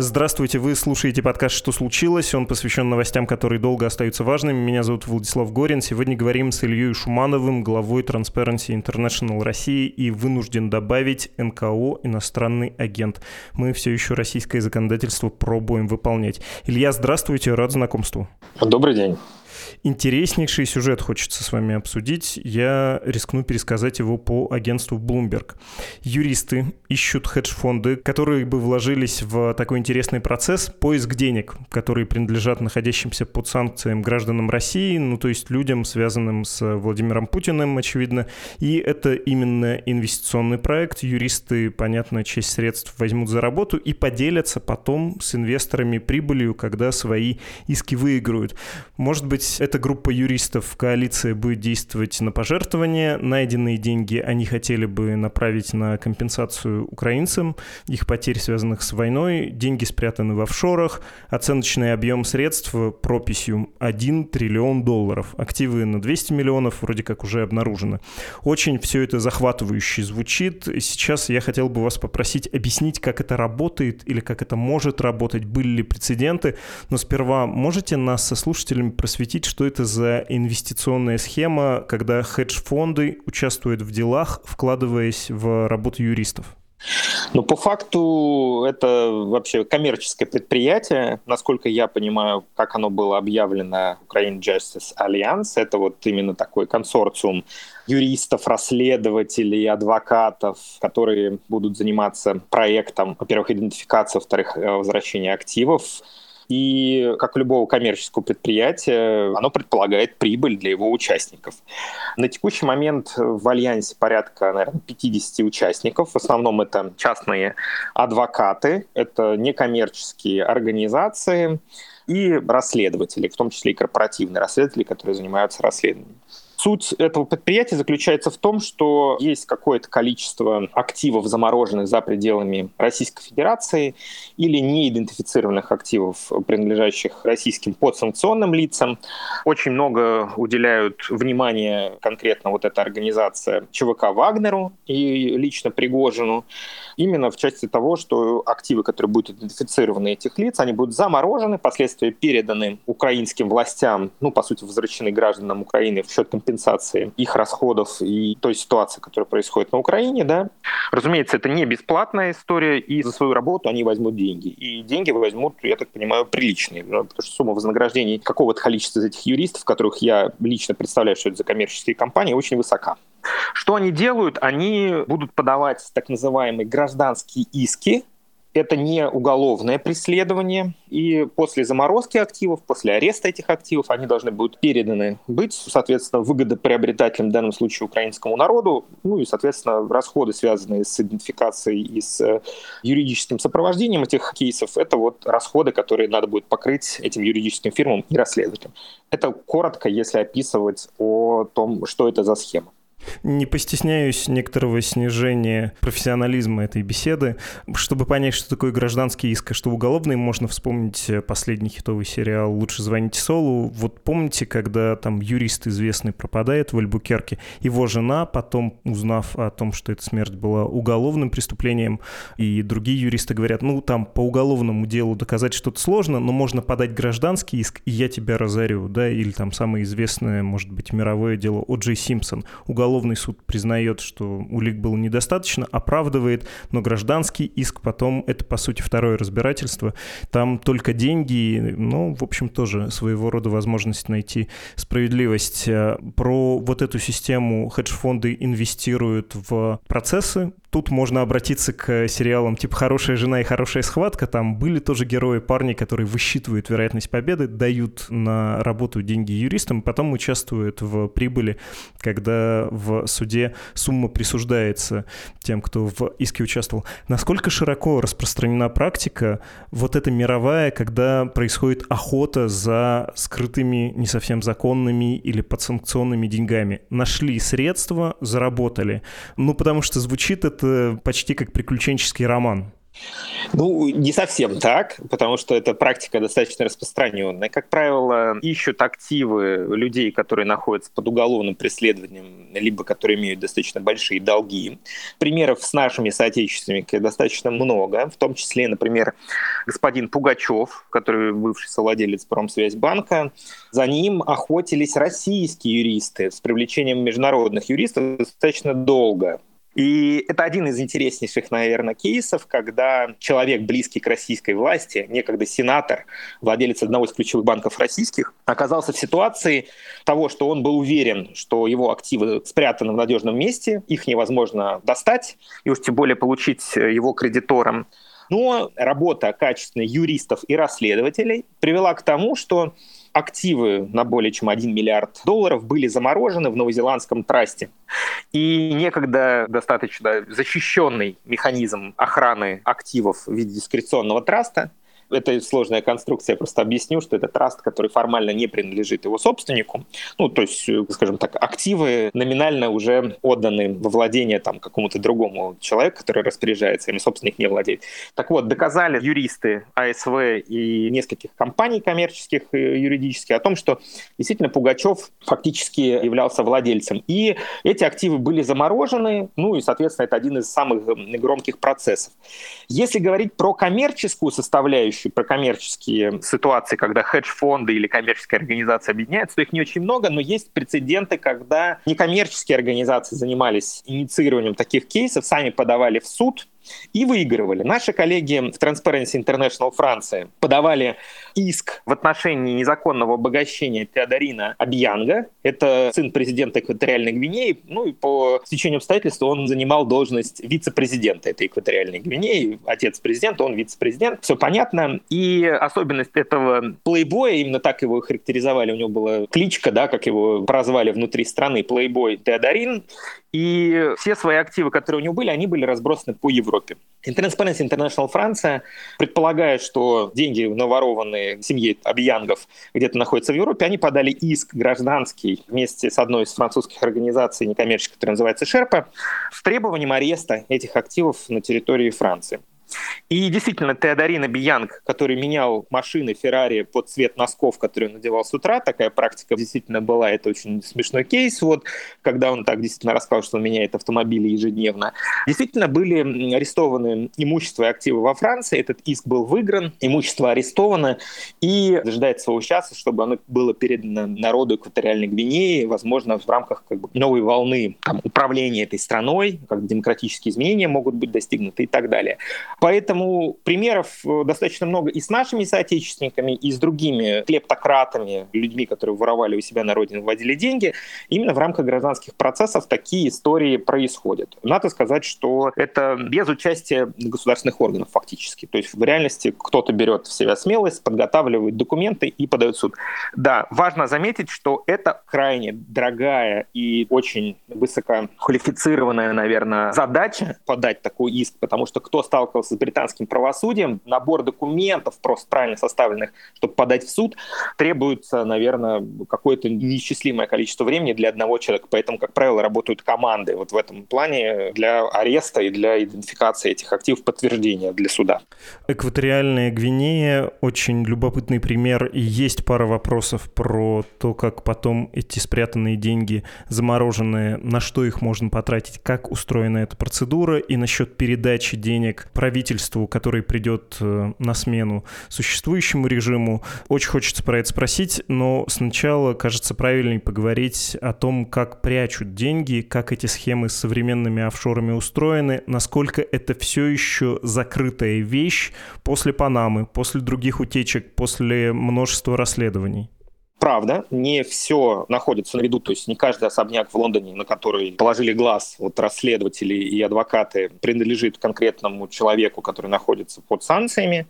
Здравствуйте, вы слушаете подкаст «Что случилось?». Он посвящен новостям, которые долго остаются важными. Меня зовут Владислав Горин. Сегодня говорим с Ильей Шумановым, главой Transparency International России, и вынужден добавить НКО «Иностранный агент». Мы все еще российское законодательство пробуем выполнять. Илья, здравствуйте, рад знакомству. Добрый день. Интереснейший сюжет хочется с вами обсудить. Я рискну пересказать его по агентству Bloomberg. Юристы ищут хедж-фонды, которые бы вложились в такой интересный процесс поиск денег, которые принадлежат находящимся под санкциями гражданам России, ну то есть людям, связанным с Владимиром Путиным, очевидно. И это именно инвестиционный проект. Юристы, понятно, часть средств возьмут за работу и поделятся потом с инвесторами прибылью, когда свои иски выиграют. Может быть, эта группа юристов в коалиции будет действовать на пожертвования. Найденные деньги они хотели бы направить на компенсацию украинцам, их потерь, связанных с войной. Деньги спрятаны в офшорах. Оценочный объем средств прописью 1 триллион долларов. Активы на 200 миллионов вроде как уже обнаружены. Очень все это захватывающе звучит. Сейчас я хотел бы вас попросить объяснить, как это работает или как это может работать, были ли прецеденты. Но сперва можете нас со слушателями просветить, что это за инвестиционная схема, когда хедж-фонды участвуют в делах, вкладываясь в работу юристов? Ну, по факту это вообще коммерческое предприятие. Насколько я понимаю, как оно было объявлено Ukraine Justice Alliance, это вот именно такой консорциум юристов, расследователей, адвокатов, которые будут заниматься проектом, во-первых, идентификации, во-вторых, э, возвращения активов, и, как у любого коммерческого предприятия, оно предполагает прибыль для его участников. На текущий момент в Альянсе порядка, наверное, 50 участников. В основном это частные адвокаты, это некоммерческие организации и расследователи, в том числе и корпоративные расследователи, которые занимаются расследованием. Суть этого предприятия заключается в том, что есть какое-то количество активов, замороженных за пределами Российской Федерации или неидентифицированных активов, принадлежащих российским подсанкционным лицам. Очень много уделяют внимания конкретно вот эта организация ЧВК «Вагнеру» и лично Пригожину именно в части того, что активы, которые будут идентифицированы этих лиц, они будут заморожены, впоследствии переданы украинским властям, ну, по сути, возвращены гражданам Украины в счет компенсации их расходов и той ситуации, которая происходит на Украине, да. Разумеется, это не бесплатная история, и за свою работу они возьмут деньги. И деньги возьмут, я так понимаю, приличные, потому что сумма вознаграждений какого-то количества из этих юристов, которых я лично представляю, что это за коммерческие компании, очень высока. Что они делают? Они будут подавать так называемые гражданские иски это не уголовное преследование, и после заморозки активов, после ареста этих активов, они должны будут переданы быть, соответственно, выгодоприобретателем, в данном случае, украинскому народу, ну и, соответственно, расходы, связанные с идентификацией и с э, юридическим сопровождением этих кейсов, это вот расходы, которые надо будет покрыть этим юридическим фирмам и расследователям. Это коротко, если описывать о том, что это за схема. Не постесняюсь некоторого снижения профессионализма этой беседы. Чтобы понять, что такое гражданский иск, а что уголовный, можно вспомнить последний хитовый сериал «Лучше звоните Солу». Вот помните, когда там юрист известный пропадает в Альбукерке, его жена потом, узнав о том, что эта смерть была уголовным преступлением, и другие юристы говорят, ну, там по уголовному делу доказать что-то сложно, но можно подать гражданский иск, и я тебя разорю, да, или там самое известное, может быть, мировое дело О. Джей Симпсон. Уголовный уголовный суд признает, что улик было недостаточно, оправдывает, но гражданский иск потом, это, по сути, второе разбирательство. Там только деньги, ну, в общем, тоже своего рода возможность найти справедливость. Э, про вот эту систему хедж-фонды инвестируют в процессы, Тут можно обратиться к сериалам типа «Хорошая жена» и «Хорошая схватка». Там были тоже герои парни, которые высчитывают вероятность победы, дают на работу деньги юристам, потом участвуют в прибыли, когда в суде сумма присуждается тем, кто в иске участвовал. Насколько широко распространена практика вот эта мировая, когда происходит охота за скрытыми, не совсем законными или подсанкционными деньгами? Нашли средства, заработали. Ну, потому что звучит это это почти как приключенческий роман. Ну, не совсем так, потому что эта практика достаточно распространенная. Как правило, ищут активы людей, которые находятся под уголовным преследованием, либо которые имеют достаточно большие долги. Примеров с нашими соотечественниками достаточно много, в том числе, например, господин Пугачев, который бывший совладелец Промсвязьбанка. За ним охотились российские юристы с привлечением международных юристов достаточно долго. И это один из интереснейших, наверное, кейсов, когда человек, близкий к российской власти, некогда сенатор, владелец одного из ключевых банков российских, оказался в ситуации того, что он был уверен, что его активы спрятаны в надежном месте, их невозможно достать, и уж тем более получить его кредиторам. Но работа качественных юристов и расследователей привела к тому, что активы на более чем 1 миллиард долларов были заморожены в новозеландском трасте. И некогда достаточно защищенный механизм охраны активов в виде дискреционного траста это сложная конструкция, я просто объясню, что это траст, который формально не принадлежит его собственнику. Ну, то есть, э, скажем так, активы номинально уже отданы во владение там какому-то другому человеку, который распоряжается, ими собственник не владеет. Так вот, доказали юристы АСВ и нескольких компаний коммерческих и юридических о том, что действительно Пугачев фактически являлся владельцем. И эти активы были заморожены, ну и, соответственно, это один из самых громких процессов. Если говорить про коммерческую составляющую, составляющую про коммерческие ситуации, когда хедж-фонды или коммерческие организации объединяются, то их не очень много, но есть прецеденты, когда некоммерческие организации занимались инициированием таких кейсов, сами подавали в суд, и выигрывали. Наши коллеги в Transparency International Франции подавали иск в отношении незаконного обогащения Теодорина Абьянга. Это сын президента Экваториальной Гвинеи. Ну и по стечению обстоятельств он занимал должность вице-президента этой Экваториальной Гвинеи. Отец президента, он вице-президент. Все понятно. И особенность этого плейбоя, именно так его характеризовали, у него была кличка, да, как его прозвали внутри страны, плейбой Теодорин. И все свои активы, которые у него были, они были разбросаны по Европе. Transparency International Франция предполагает, что деньги, наворованные в семье Абьянгов, где-то находятся в Европе, они подали иск гражданский вместе с одной из французских организаций некоммерческих, которая называется Шерпа, с требованием ареста этих активов на территории Франции. И действительно, Теодорина Биянг, который менял машины Феррари под цвет носков, которые он надевал с утра, такая практика действительно была, это очень смешной кейс, вот, когда он так действительно рассказал, что он меняет автомобили ежедневно. Действительно, были арестованы имущество и активы во Франции, этот иск был выигран, имущество арестовано, и дожидается своего часа, чтобы оно было передано народу экваториальной Гвинеи, возможно, в рамках как бы, новой волны там, управления этой страной, как демократические изменения могут быть достигнуты и так далее. Поэтому примеров э, достаточно много и с нашими соотечественниками, и с другими клептократами, людьми, которые воровали у себя на родине, вводили деньги. Именно в рамках гражданских процессов такие истории происходят. Надо сказать, что это без участия государственных органов фактически. То есть в реальности кто-то берет в себя смелость, подготавливает документы и подает в суд. Да, важно заметить, что это крайне дорогая и очень высококвалифицированная, наверное, задача подать такой иск, потому что кто сталкивался с британским правосудием, набор документов просто правильно составленных, чтобы подать в суд, требуется, наверное, какое-то неисчислимое количество времени для одного человека. Поэтому, как правило, работают команды вот в этом плане для ареста и для идентификации этих активов, подтверждения для суда. Экваториальная Гвинея — очень любопытный пример. И есть пара вопросов про то, как потом эти спрятанные деньги замороженные, на что их можно потратить, как устроена эта процедура, и насчет передачи денег правительству правительству, который придет э, на смену существующему режиму. Очень хочется про это спросить, но сначала, кажется, правильнее поговорить о том, как прячут деньги, как эти схемы с современными офшорами устроены, насколько это все еще закрытая вещь после Панамы, после других утечек, после множества расследований. Правда, не все находится на виду, то есть не каждый особняк в Лондоне, на который положили глаз вот расследователи и адвокаты, принадлежит конкретному человеку, который находится под санкциями.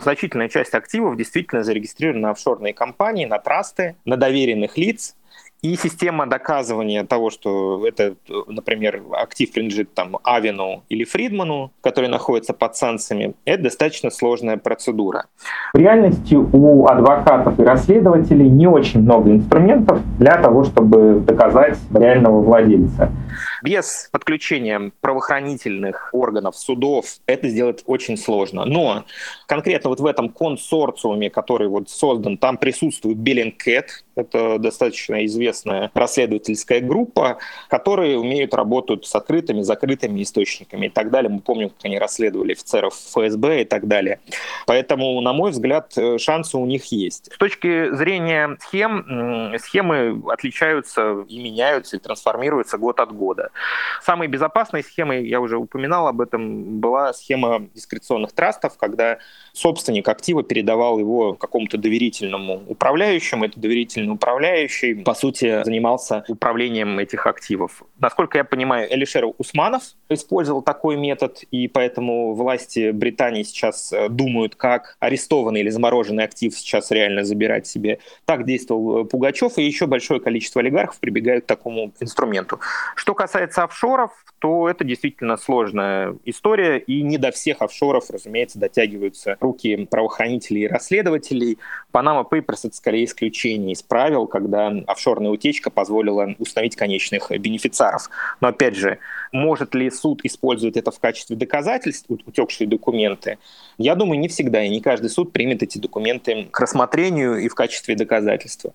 Значительная часть активов действительно зарегистрирована на офшорные компании, на трасты, на доверенных лиц, и система доказывания того, что это, например, актив принадлежит там Авину или Фридману, которые находятся под санкциями, это достаточно сложная процедура. В реальности у адвокатов и расследователей не очень много инструментов для того, чтобы доказать реального владельца. Без подключения правоохранительных органов, судов, это сделать очень сложно. Но конкретно вот в этом консорциуме, который вот создан, там присутствует Bellingcat, это достаточно известная расследовательская группа, которые умеют работать с открытыми, закрытыми источниками и так далее. Мы помним, как они расследовали офицеров ФСБ и так далее. Поэтому, на мой взгляд, э, шансы у них есть. С точки зрения схем, схемы отличаются и меняются, и трансформируются год от года. Самой безопасной схемой, я уже упоминал об этом, была схема дискреционных трастов, когда собственник актива передавал его какому-то доверительному управляющему. Это доверительный управляющий, по сути, занимался управлением этих активов. Насколько я понимаю, Элишер Усманов использовал такой метод, и поэтому власти Британии сейчас э, думают, как арестованный или замороженный актив сейчас реально забирать себе. Так действовал э, Пугачев, и еще большое количество олигархов прибегают к такому инструменту. Что касается офшоров, то это действительно сложная история, и не до всех офшоров, разумеется, дотягиваются руки правоохранителей и расследователей. Panama Papers — это скорее исключение из правил, когда офшорная утечка позволила установить конечных бенефициаров. Но опять же, может ли суд использовать это в качестве доказательств, утекшие документы? Я думаю, не всегда, и не каждый суд примет эти документы к рассмотрению и в качестве доказательства.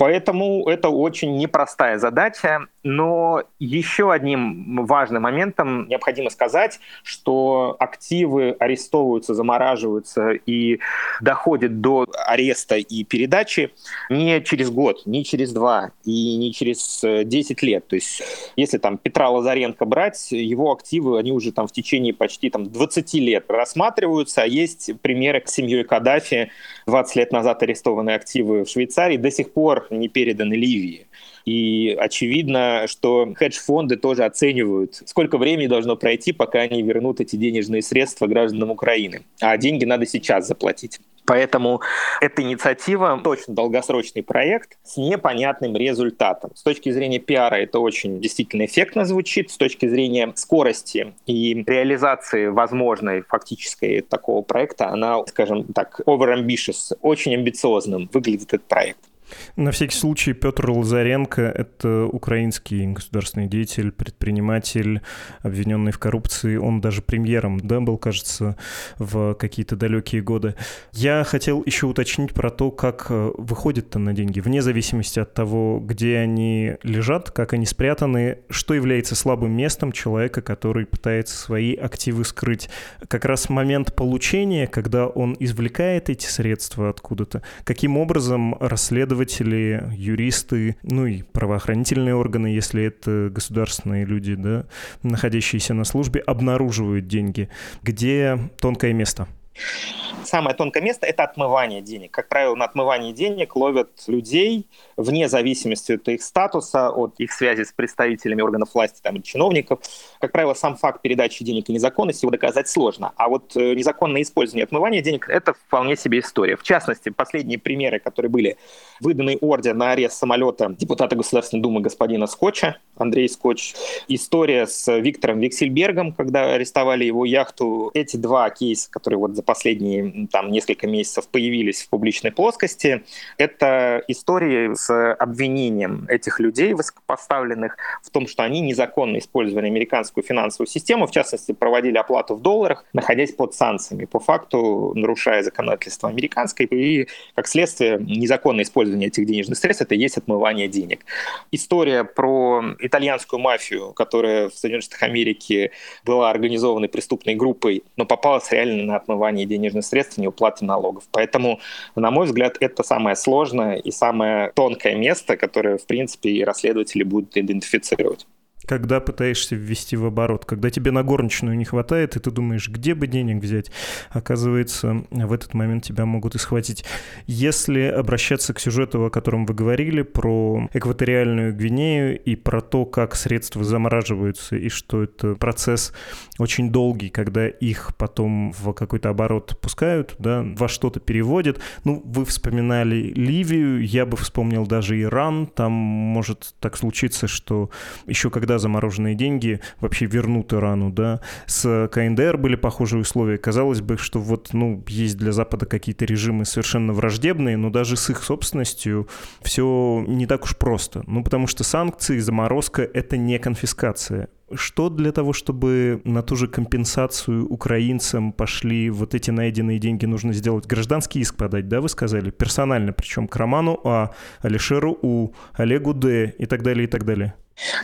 Поэтому это очень непростая задача, но еще одним важным моментом необходимо сказать, что активы арестовываются, замораживаются и доходят до ареста и передачи не через год, не через два и не через 10 лет. То есть если там Петра Лазаренко брать, его активы, они уже там в течение почти там 20 лет рассматриваются, а есть примеры с семьей Каддафи, 20 лет назад арестованные активы в Швейцарии до сих пор не переданы Ливии. И очевидно, что хедж-фонды тоже оценивают, сколько времени должно пройти, пока они вернут эти денежные средства гражданам Украины. А деньги надо сейчас заплатить. Поэтому эта инициатива точно долгосрочный проект с непонятным результатом. С точки зрения пиара это очень действительно эффектно звучит, с точки зрения скорости и реализации возможной фактической такого проекта, она, скажем так, over-ambitious, очень амбициозным выглядит этот проект. На всякий случай, Петр Лазаренко — это украинский государственный деятель, предприниматель, обвиненный в коррупции. Он даже премьером да, был, кажется, в какие-то далекие годы. Я хотел еще уточнить про то, как э, выходит-то на деньги, вне зависимости от того, где они лежат, как они спрятаны, что является слабым местом человека, который пытается свои активы скрыть. Как раз момент получения, когда он извлекает эти средства откуда-то, каким образом расследовать следователи, юристы, ну и правоохранительные органы, если это государственные люди, да, находящиеся на службе, обнаруживают деньги. Где тонкое место? Самое тонкое место – это отмывание денег. Как правило, на отмывание денег ловят людей вне зависимости от их статуса, от их связи с представителями органов власти там, и чиновников. Как правило, сам факт передачи денег и незаконности его доказать сложно. А вот э, незаконное использование отмывания денег – это вполне себе история. В частности, последние примеры, которые были выданный ордер на арест самолета депутата Государственной Думы господина Скотча, Андрей Скотч. История с Виктором Виксельбергом, когда арестовали его яхту. Эти два кейса, которые вот за последние там несколько месяцев появились в публичной плоскости, это истории с обвинением этих людей высокопоставленных в том, что они незаконно использовали американскую финансовую систему, в частности, проводили оплату в долларах, находясь под санкциями, по факту нарушая законодательство американское, и, как следствие, незаконно использование этих денежных средств — это и есть отмывание денег. История про итальянскую мафию, которая в Соединенных Штатах Америки была организованной преступной группой, но попалась реально на отмывание денежных средств и неуплаты налогов. Поэтому, на мой взгляд, это самое сложное и самое тонкое место, которое, в принципе, и расследователи будут идентифицировать. Когда пытаешься ввести в оборот, когда тебе на горничную не хватает, и ты думаешь, где бы денег взять. Оказывается, в этот момент тебя могут и схватить. Если обращаться к сюжету, о котором вы говорили, про экваториальную Гвинею и про то, как средства замораживаются, и что это процесс очень долгий, когда их потом в какой-то оборот пускают, да, во что-то переводят. Ну, вы вспоминали Ливию, я бы вспомнил даже Иран, там может так случиться, что еще когда замороженные деньги вообще вернут Ирану, да, с КНДР были похожие условия, казалось бы, что вот, ну, есть для Запада какие-то режимы совершенно враждебные, но даже с их собственностью все не так уж просто, ну, потому что санкции, заморозка — это не конфискация, что для того, чтобы на ту же компенсацию украинцам пошли вот эти найденные деньги, нужно сделать? Гражданский иск подать, да, вы сказали? Персонально, причем к Роману А, Алишеру У, Олегу Д и так далее, и так далее.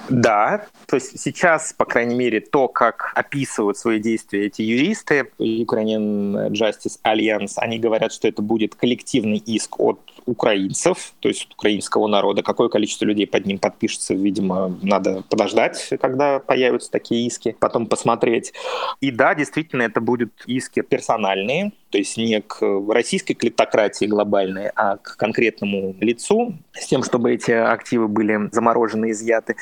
Да, то есть сейчас, по крайней мере, то, как описывают свои действия эти юристы, Ukrainian Justice Alliance, они говорят, что это будет коллективный иск от украинцев, то есть украинского народа. Какое количество людей под ним подпишется, видимо, надо подождать, когда появятся такие иски, потом посмотреть. И да, действительно, это будут иски персональные, то есть не к российской клептократии глобальной, а к конкретному лицу, с тем, чтобы эти активы были заморожены, изъяты.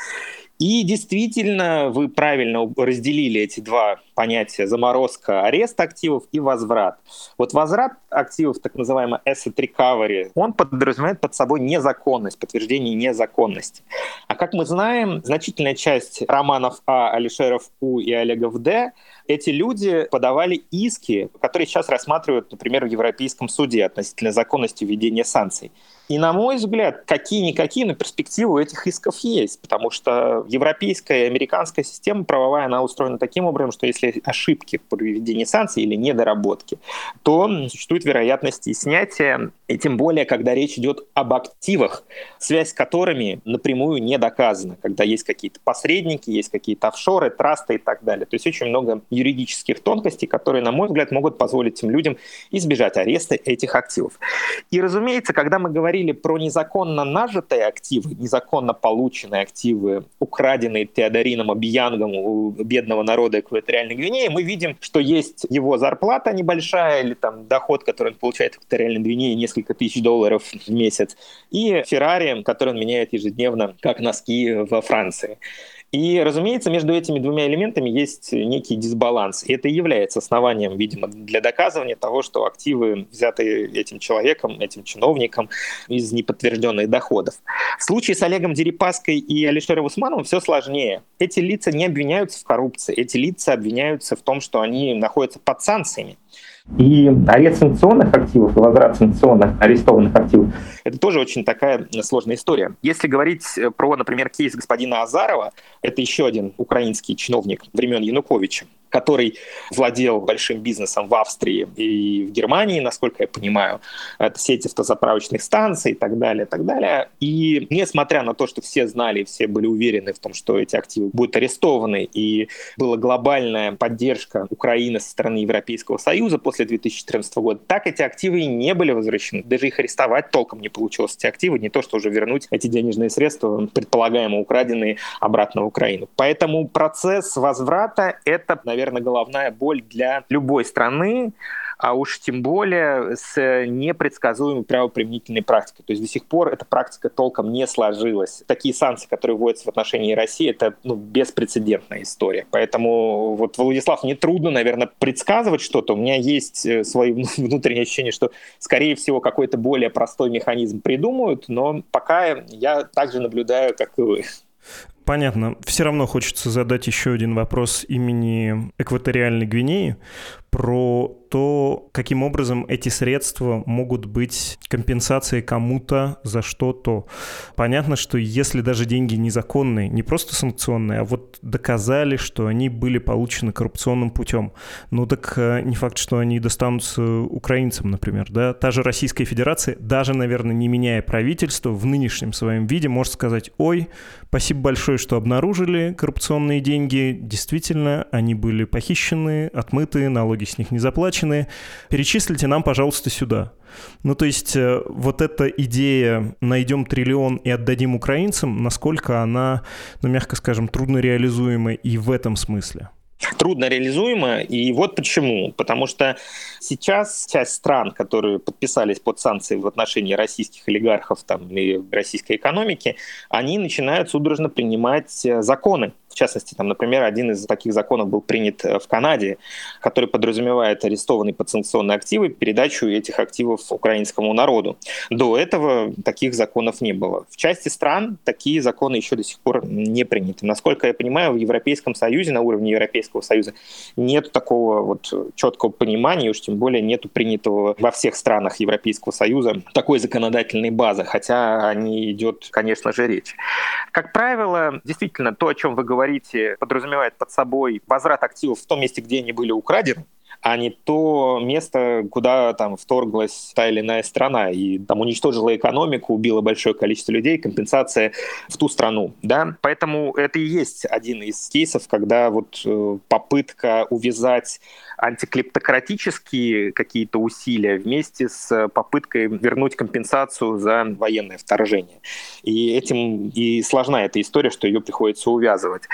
И действительно, вы правильно разделили эти два понятия заморозка, арест активов и возврат. Вот возврат активов, так называемый asset recovery, он подразумевает под собой незаконность, подтверждение незаконности. А как мы знаем, значительная часть романов А, Алишеров У и Олегов Д эти люди подавали иски, которые сейчас рассматривают, например, в Европейском суде относительно законности введения санкций. И, на мой взгляд, какие-никакие на перспективу этих исков есть, потому что европейская и американская система правовая, она устроена таким образом, что если ошибки при введении санкций или недоработки, то существует вероятность и снятия, и тем более, когда речь идет об активах, связь с которыми напрямую не доказана, когда есть какие-то посредники, есть какие-то офшоры, трасты и так далее. То есть очень много юридических тонкостей, которые, на мой взгляд, могут позволить этим людям избежать ареста этих активов. И, разумеется, когда мы говорим говорили про незаконно нажитые активы, незаконно полученные активы, украденные Теодорином Обиянгом у бедного народа Экваториальной Гвинеи, мы видим, что есть его зарплата небольшая или там доход, который он получает в Экваториальной Гвинее, несколько тысяч долларов в месяц, и Феррари, который он меняет ежедневно, как носки во Франции. И, разумеется, между этими двумя элементами есть некий дисбаланс. И это и является основанием, видимо, для доказывания того, что активы, взятые этим человеком, этим чиновником из неподтвержденных доходов. В случае с Олегом Дерипаской и Алишером Усмановым все сложнее. Эти лица не обвиняются в коррупции. Эти лица обвиняются в том, что они находятся под санкциями. И арест санкционных активов и возврат санкционных арестованных активов – это тоже очень такая сложная история. Если говорить э, про, например, кейс господина Азарова, это еще один украинский чиновник времен Януковича, который владел большим бизнесом в Австрии и в Германии, насколько я понимаю. Это сети автозаправочных станций и так далее, и так далее. И несмотря на то, что все знали, все были уверены в том, что эти активы будут арестованы, и была глобальная поддержка Украины со стороны Европейского Союза после 2014 года, так эти активы не были возвращены. Даже их арестовать толком не получилось, эти активы, не то, что уже вернуть эти денежные средства, предполагаемо украденные, обратно в Украину. Поэтому процесс возврата — это, наверное, наверное, головная боль для любой страны, а уж тем более с непредсказуемой правоприменительной практикой. То есть до сих пор эта практика толком не сложилась. Такие санкции, которые вводятся в отношении России, это ну, беспрецедентная история. Поэтому вот, Владислав, мне трудно, наверное, предсказывать что-то. У меня есть э, свои внутренние ощущения, что, скорее всего, какой-то более простой механизм придумают, но пока я также наблюдаю, как и вы. Понятно. Все равно хочется задать еще один вопрос имени Экваториальной Гвинеи про то, каким образом эти средства могут быть компенсацией кому-то за что-то. Понятно, что если даже деньги незаконные, не просто санкционные, а вот доказали, что они были получены коррупционным путем, ну так э, не факт, что они достанутся украинцам, например. Да? Та же Российская Федерация, даже, наверное, не меняя правительство, в нынешнем своем виде может сказать, ой, спасибо большое, что обнаружили коррупционные деньги, действительно, они были похищены, отмыты, налоги налоги с них не заплачены, перечислите нам, пожалуйста, сюда. Ну, то есть э, вот эта идея «найдем триллион и отдадим украинцам», насколько она, ну, мягко скажем, трудно реализуема и в этом смысле? трудно реализуемо. И вот почему. Потому что сейчас часть стран, которые подписались под санкции в отношении российских олигархов там, или российской экономики, они начинают судорожно принимать э, законы, в частности, там, например, один из таких законов был принят э, в Канаде, который подразумевает арестованные подсанкционные активы, передачу этих активов украинскому народу. До этого таких законов не было. В части стран такие законы еще до сих пор не приняты. Насколько я понимаю, в Европейском Союзе, на уровне Европейского Союза, нет такого вот четкого понимания, уж тем более нету принятого во всех странах Европейского Союза такой законодательной базы, хотя о ней идет, конечно же, речь. Как правило, действительно, то, о чем вы говорите, говорите, подразумевает под собой возврат активов в том месте, где они были украдены, а не то место, куда там вторглась та или иная страна и там уничтожила экономику, убила большое количество людей, компенсация в ту страну, да. Поэтому это и есть один из кейсов, когда вот э, попытка увязать антиклептократические какие-то усилия вместе с попыткой вернуть компенсацию за военное вторжение. И этим и сложна эта история, что ее приходится увязывать.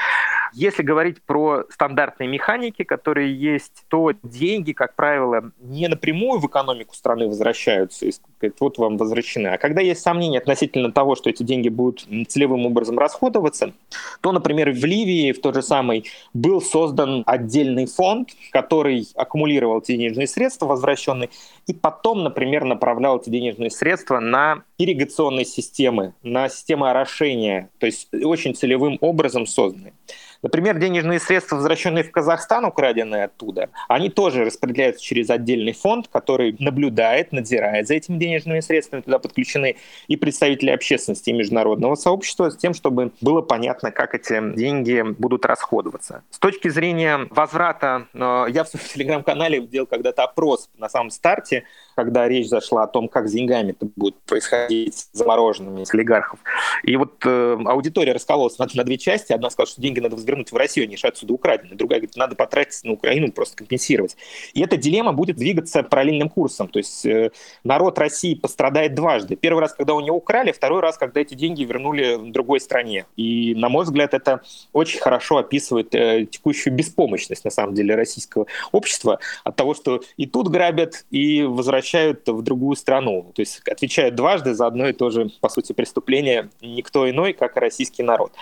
Если говорить про стандартные механики, которые есть, то деньги, как правило, не напрямую в экономику страны возвращаются, и вот вам возвращены. А когда есть сомнения относительно того, что эти деньги будут целевым образом расходоваться, то, например, в Ливии в тот же самый был создан отдельный фонд, который аккумулировал эти денежные средства, возвращенные, и потом, например, направлял эти денежные средства на ирригационные системы, на системы орошения, то есть очень целевым образом созданные. Например, денежные средства, возвращенные в Казахстан, украденные оттуда, они тоже распределяются через отдельный фонд, который наблюдает, надзирает за этими денежными средствами. Туда подключены и представители общественности, и международного сообщества с тем, чтобы было понятно, как эти деньги будут расходоваться. С точки зрения возврата, э, я в своем телеграм-канале делал когда-то опрос на самом старте, когда речь зашла о том, как с деньгами это будет происходить замороженными с олигархов. И вот э, аудитория раскололась на, на две части. Одна сказала, что деньги надо вернуть в Россию, они же отсюда украдены. Другая говорит, надо потратить на Украину, просто компенсировать. И эта дилемма будет двигаться параллельным курсом. То есть э, народ России пострадает дважды. Первый раз, когда у него украли, второй раз, когда эти деньги вернули в другой стране. И, на мой взгляд, это очень хорошо описывает э, текущую беспомощность, на самом деле, российского общества от того, что и тут грабят, и возвращают в другую страну. То есть отвечают дважды за одно и то же, по сути, преступление никто иной, как российский народ.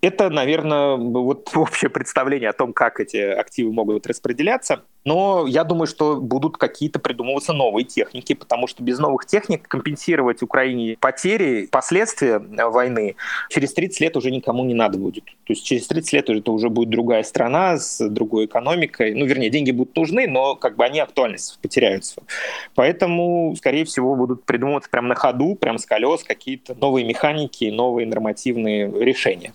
Это, наверное, вот общее представление о том, как эти активы могут распределяться. Но я думаю, что будут какие-то придумываться новые техники, потому что без новых техник компенсировать Украине потери, последствия войны через 30 лет уже никому не надо будет. То есть через 30 лет это уже будет другая страна с другой экономикой. Ну, вернее, деньги будут нужны, но как бы они актуальность потеряются. Поэтому, скорее всего, будут придумываться прямо на ходу, прямо с колес какие-то новые механики, новые нормативные решения.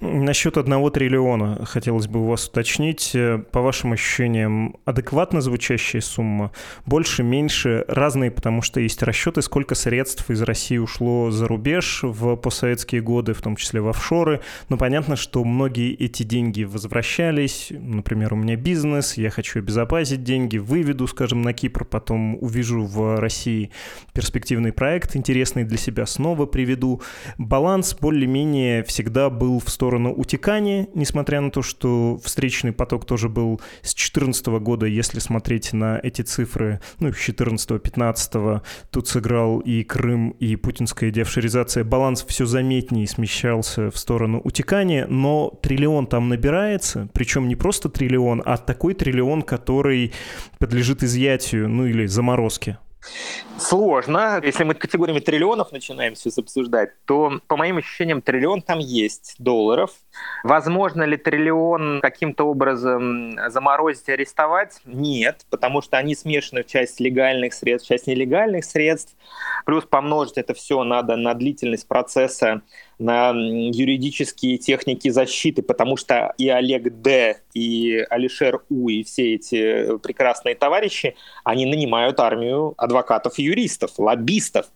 Насчет одного триллиона хотелось бы у вас уточнить. Э, по вашим ощущениям, адекватно звучащая сумма? Больше, меньше? Разные, потому что есть расчеты, сколько средств из России ушло за рубеж в постсоветские годы, в том числе в офшоры. Но понятно, что многие эти деньги возвращались. Например, у меня бизнес, я хочу обезопасить деньги, выведу, скажем, на Кипр, потом увижу в России перспективный проект, интересный для себя, снова приведу. Баланс более-менее всегда был в сторону утекания, несмотря на то, что встречный поток тоже был с 2014 года, если смотреть на эти цифры, ну, 14-15, тут сыграл и Крым, и путинская деофшоризация, баланс все заметнее смещался в сторону утекания, но триллион там набирается, причем не просто триллион, а такой триллион, который подлежит изъятию, ну или заморозке. Сложно. Если мы категориями триллионов начинаем все обсуждать, то, по моим ощущениям, триллион там есть долларов. Возможно ли триллион каким-то образом заморозить арестовать? Нет, потому что они смешаны в часть легальных средств, в часть нелегальных средств. Плюс помножить это все надо на длительность процесса на юридические техники защиты, потому что и Олег Д, и Алишер У, и все эти прекрасные товарищи, они нанимают армию адвокатов и юристов, лоббистов.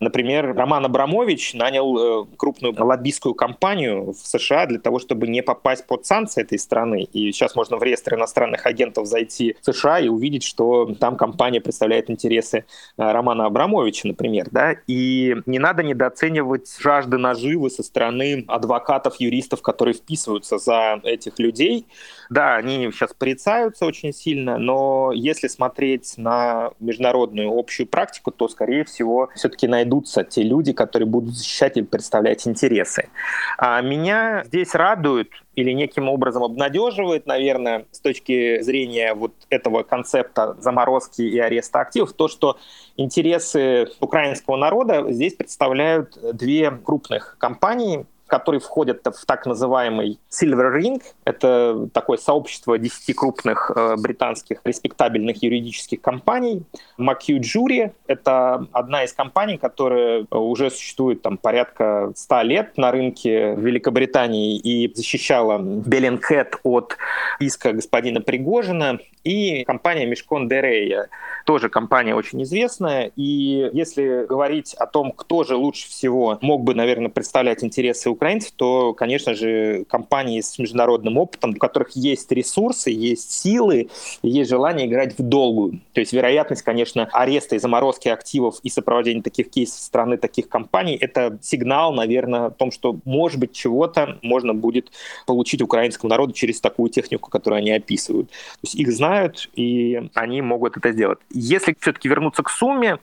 Например, Роман Абрамович нанял э, крупную лоббистскую компанию в США для того, чтобы не попасть под санкции этой страны. И сейчас можно в реестр иностранных агентов зайти в США и увидеть, что там компания представляет интересы э, Романа Абрамовича, например. Да? И не надо недооценивать жажды наживы со стороны адвокатов, юристов, которые вписываются за этих людей. Да, они сейчас порицаются очень сильно, но если смотреть на международную общую практику, то, скорее всего, все-таки найдутся те люди, которые будут защищать или представлять интересы. А меня здесь радует или неким образом обнадеживает, наверное, с точки зрения вот этого концепта заморозки и ареста активов, то, что интересы украинского народа здесь представляют две крупных компании, которые входят в так называемый Silver Ring. Это такое сообщество 10 крупных э, британских респектабельных юридических компаний. McHugh Jury — это одна из компаний, которая уже существует там порядка 100 лет на рынке Великобритании и защищала Bellingcat от иска господина Пригожина. И компания Мешкон Дерея, тоже компания очень известная. И если говорить о том, кто же лучше всего мог бы, наверное, представлять интересы украинцев, то, конечно же, компании с международным опытом, у которых есть ресурсы, есть силы, есть желание играть в долгую. То есть вероятность, конечно, ареста и заморозки активов и сопровождения таких кейсов со стороны таких компаний — это сигнал, наверное, о том, что, может быть, чего-то можно будет получить украинскому народу через такую технику, которую они описывают. То есть их знают, и они могут это сделать. Если все-таки вернуться к сумме,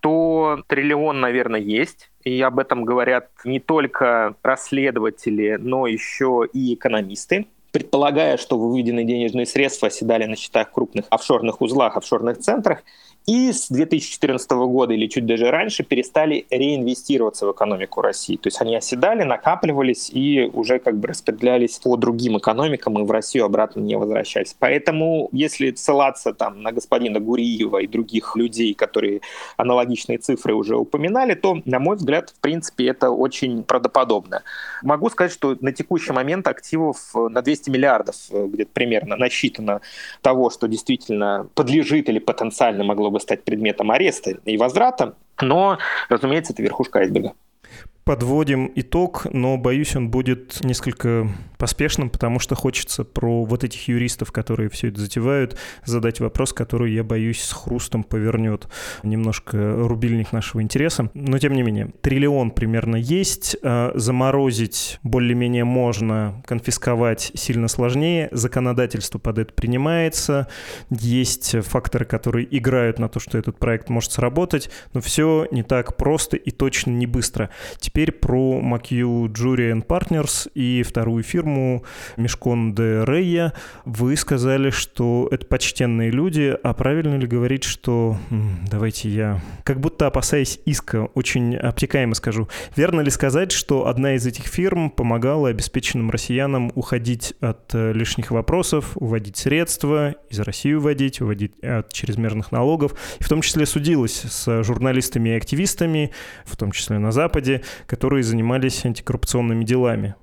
то триллион, наверное, есть. И об этом говорят не только расследователи, но еще и экономисты предполагая, что выведенные денежные средства оседали на счетах крупных офшорных узлах, офшорных центрах, и с 2014 года или чуть даже раньше перестали реинвестироваться в экономику России. То есть они оседали, накапливались и уже как бы распределялись по другим экономикам и в Россию обратно не возвращались. Поэтому если ссылаться там на господина Гуриева и других людей, которые аналогичные цифры уже упоминали, то, на мой взгляд, в принципе, это очень правдоподобно. Могу сказать, что на текущий момент активов на 200 миллиардов где-то примерно насчитано того, что действительно подлежит или потенциально могло бы стать предметом ареста и возврата, но, разумеется, это верхушка айсберга подводим итог, но боюсь, он будет несколько поспешным, потому что хочется про вот этих юристов, которые все это затевают, задать вопрос, который, я боюсь, с хрустом повернет немножко рубильник нашего интереса. Но, тем не менее, триллион примерно есть, а заморозить более-менее можно, конфисковать сильно сложнее, законодательство под это принимается, есть факторы, которые играют на то, что этот проект может сработать, но все не так просто и точно не быстро. Про McHugh Jury Partners и вторую фирму Мешкон де Рейя. Вы сказали, что это почтенные люди, а правильно ли говорить, что... Давайте я... Как будто опасаясь иска, очень обтекаемо скажу. Верно ли сказать, что одна из этих фирм помогала обеспеченным россиянам уходить от э, лишних вопросов, уводить средства, из России уводить, уводить от чрезмерных налогов, и в том числе судилась с журналистами и активистами, в том числе на Западе, которые занимались антикоррупционными делами.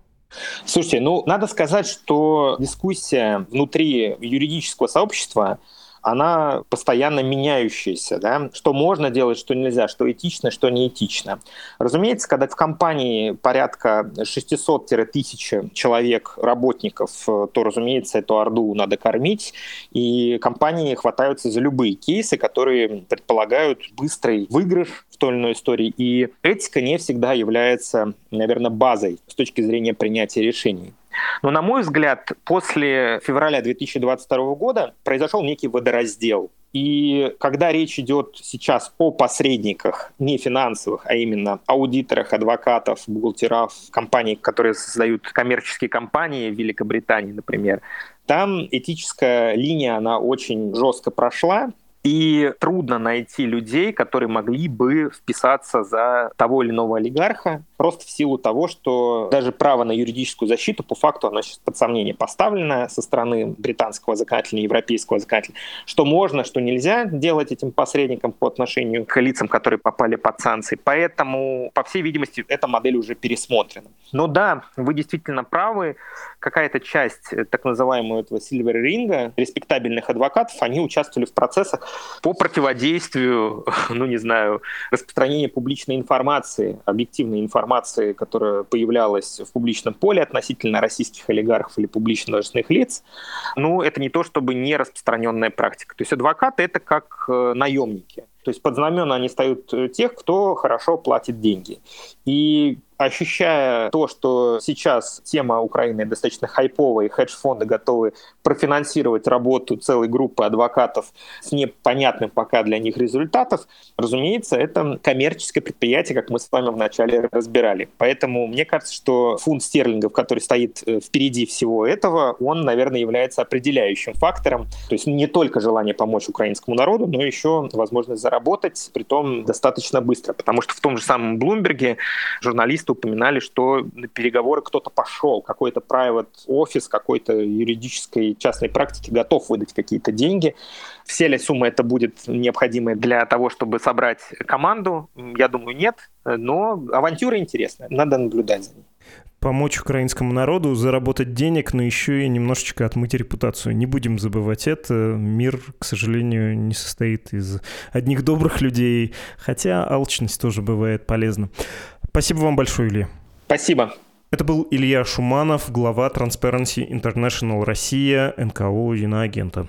Слушайте, ну, надо сказать, что дискуссия внутри юридического сообщества она постоянно меняющаяся, да? что можно делать, что нельзя, что этично, что неэтично. Разумеется, когда в компании порядка 600-1000 человек, работников, то, разумеется, эту орду надо кормить, и компании хватаются за любые кейсы, которые предполагают быстрый выигрыш в той или иной истории, и этика не всегда является, наверное, базой с точки зрения принятия решений. Но, на мой взгляд, после февраля 2022 года произошел некий водораздел. И когда речь идет сейчас о посредниках, не финансовых, а именно аудиторах, адвокатов, бухгалтеров, компаний, которые создают коммерческие компании в Великобритании, например, там этическая линия, она очень жестко прошла, и трудно найти людей, которые могли бы вписаться за того или иного олигарха, просто в силу того, что даже право на юридическую защиту по факту оно сейчас под сомнение поставлено со стороны британского законодателя, европейского законодателя, что можно, что нельзя делать этим посредникам по отношению к лицам, которые попали под санкции. Поэтому, по всей видимости, эта модель уже пересмотрена. Но да, вы действительно правы, какая-то часть так называемого этого silver ринга, респектабельных адвокатов, они участвовали в процессах, по противодействию, ну не знаю, распространению публичной информации, объективной информации, которая появлялась в публичном поле относительно российских олигархов или публично должностных лиц, ну это не то чтобы не распространенная практика. То есть адвокаты это как э, наемники. То есть под знамена они ставят э, тех, кто хорошо платит деньги. И ощущая то, что сейчас тема Украины достаточно хайповая, и хедж-фонды готовы профинансировать работу целой группы адвокатов с непонятным пока для них результатов, разумеется, это коммерческое предприятие, как мы с вами вначале разбирали. Поэтому мне кажется, что фунт стерлингов, который стоит э, впереди всего этого, он, наверное, является определяющим фактором. То есть не только желание помочь украинскому народу, но еще возможность заработать, при том достаточно быстро. Потому что в том же самом Блумберге журналисты журналисты упоминали, что на переговоры кто-то пошел, какой-то private офис какой-то юридической частной практики готов выдать какие-то деньги. Все ли суммы это будет необходимые для того, чтобы собрать команду? Я думаю, нет. Но авантюра интересная, надо наблюдать за ней помочь украинскому народу заработать денег, но еще и немножечко отмыть репутацию. Не будем забывать это. Мир, к сожалению, не состоит из одних добрых людей, хотя алчность тоже бывает полезна. Спасибо вам большое, Илья. Спасибо. Это был Илья Шуманов, глава Transparency International Россия, НКО иноагента.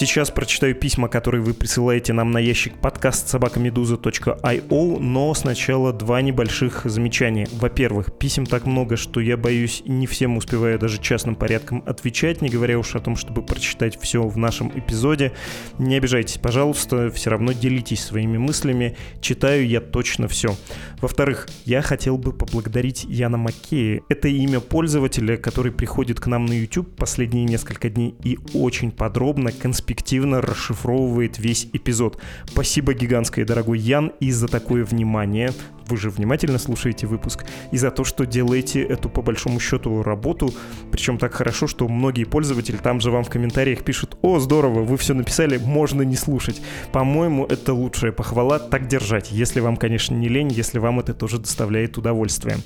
Сейчас прочитаю письма, которые вы присылаете нам на ящик подкаст собакамедуза.io, но сначала два небольших замечания. Во-первых, писем так много, что я боюсь, не всем успеваю даже частным порядком отвечать, не говоря уж о том, чтобы прочитать все в нашем эпизоде. Не обижайтесь, пожалуйста, все равно делитесь своими мыслями, читаю я точно все. Во-вторых, я хотел бы поблагодарить Яна Маккея. Это имя пользователя, который приходит к нам на YouTube последние несколько дней и очень подробно, конспективно перспективно расшифровывает весь эпизод. Спасибо гигантское, дорогой Ян, и за такое внимание вы же внимательно слушаете выпуск, и за то, что делаете эту, по большому счету, работу, причем так хорошо, что многие пользователи там же вам в комментариях пишут, о, здорово, вы все написали, можно не слушать. По-моему, это лучшая похвала, так держать, если вам, конечно, не лень, если вам это тоже доставляет удовольствие.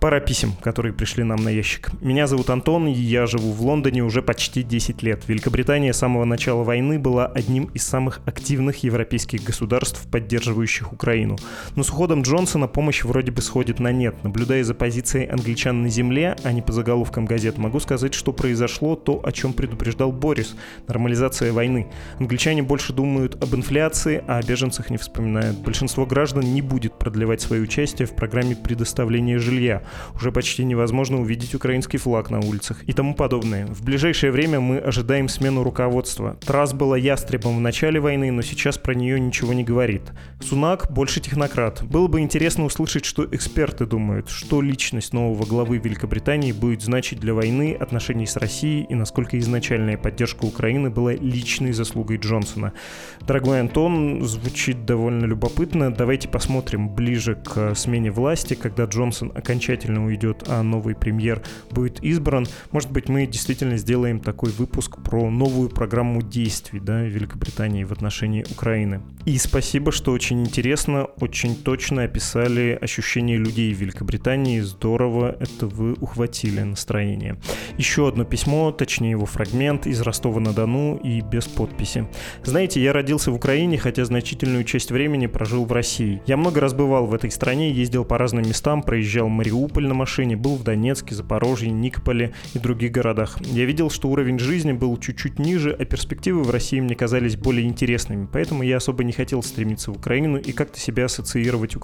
Пара писем, которые пришли нам на ящик. Меня зовут Антон, и я живу в Лондоне уже почти 10 лет. Великобритания с самого начала войны была одним из самых активных европейских государств, поддерживающих Украину. Но с уходом Джонсона помощь вроде бы сходит на нет. Наблюдая за позицией англичан на земле, а не по заголовкам газет, могу сказать, что произошло то, о чем предупреждал Борис – нормализация войны. Англичане больше думают об инфляции, а о беженцах не вспоминают. Большинство граждан не будет продлевать свое участие в программе предоставления жилья. Уже почти невозможно увидеть украинский флаг на улицах и тому подобное. В ближайшее время мы ожидаем смену руководства. Трасс была ястребом в начале войны, но сейчас про нее ничего не говорит. Сунак больше технократ. Было бы интересно интересно услышать, что эксперты думают, что личность нового главы Великобритании будет значить для войны, отношений с Россией и насколько изначальная поддержка Украины была личной заслугой Джонсона. Дорогой Антон, звучит довольно любопытно. Давайте посмотрим ближе к смене власти, когда Джонсон окончательно уйдет, а новый премьер будет избран. Может быть, мы действительно сделаем такой выпуск про новую программу действий да, Великобритании в отношении Украины. И спасибо, что очень интересно, очень точно описали описали ощущения людей в Великобритании. Здорово это вы ухватили настроение. Еще одно письмо, точнее его фрагмент из Ростова-на-Дону и без подписи. Знаете, я родился в Украине, хотя значительную часть времени прожил в России. Я много раз бывал в этой стране, ездил по разным местам, проезжал Мариуполь на машине, был в Донецке, Запорожье, Никополе и других городах. Я видел, что уровень жизни был чуть-чуть ниже, а перспективы в России мне казались более интересными, поэтому я особо не хотел стремиться в Украину и как-то себя ассоциировать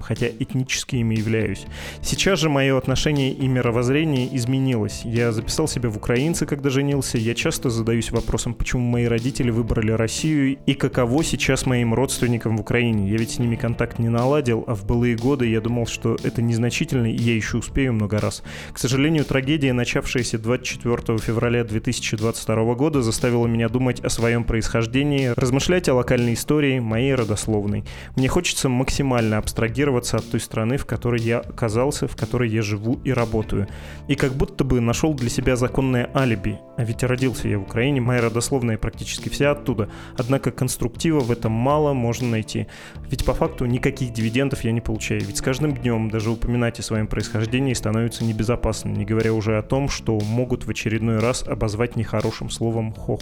хотя этнически ими являюсь. Сейчас же мое отношение и мировоззрение изменилось. Я записал себя в украинцы, когда женился. Я часто задаюсь вопросом, почему мои родители выбрали Россию и каково сейчас моим родственникам в Украине. Я ведь с ними контакт не наладил, а в былые годы я думал, что это незначительно, и я еще успею много раз. К сожалению, трагедия, начавшаяся 24 февраля 2022 года, заставила меня думать о своем происхождении, размышлять о локальной истории, моей родословной. Мне хочется максимально абстрагировать абстрагироваться от той страны, в которой я оказался, в которой я живу и работаю. И как будто бы нашел для себя законное алиби. А ведь родился я в Украине, моя родословная практически вся оттуда. Однако конструктива в этом мало можно найти. Ведь по факту никаких дивидендов я не получаю. Ведь с каждым днем даже упоминать о своем происхождении становится небезопасным, не говоря уже о том, что могут в очередной раз обозвать нехорошим словом «хох».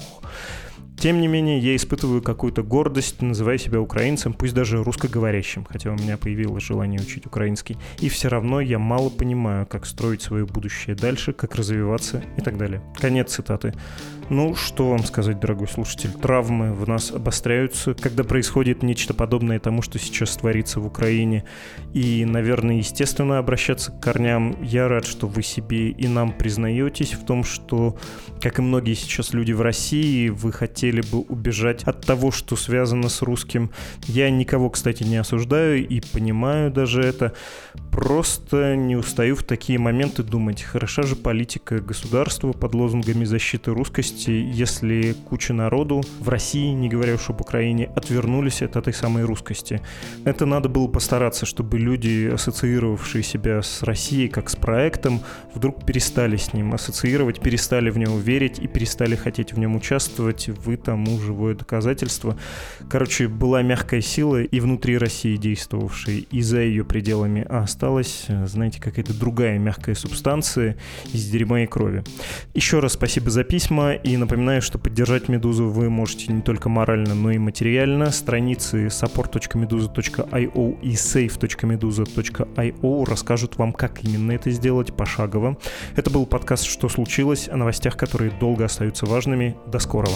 Тем не менее, я испытываю какую-то гордость, называя себя украинцем, пусть даже русскоговорящим, хотя у меня появилось желание учить украинский. И все равно я мало понимаю, как строить свое будущее дальше, как развиваться и так далее. Конец цитаты. Ну, что вам сказать, дорогой слушатель? Травмы в нас обостряются, когда происходит нечто подобное тому, что сейчас творится в Украине. И, наверное, естественно, обращаться к корням. Я рад, что вы себе и нам признаетесь в том, что, как и многие сейчас люди в России, вы хотели бы убежать от того, что связано с русским. Я никого, кстати, не осуждаю и понимаю даже это. Просто не устаю в такие моменты думать, хороша же политика государства под лозунгами защиты русскости, если куча народу в России, не говоря уж об Украине, отвернулись от этой самой русскости. Это надо было постараться, чтобы люди, ассоциировавшие себя с Россией как с проектом, вдруг перестали с ним ассоциировать, перестали в него верить и перестали хотеть в нем участвовать. Вы тому живое доказательство. Короче, была мягкая сила и внутри России действовавшая, и за ее пределами, а осталась, знаете, какая-то другая мягкая субстанция из дерьма и крови. Еще раз спасибо за письма и напоминаю, что поддержать «Медузу» вы можете не только морально, но и материально. Страницы support.meduza.io и save.meduza.io расскажут вам, как именно это сделать пошагово. Это был подкаст «Что случилось?» о новостях, которые долго остаются важными. До скорого.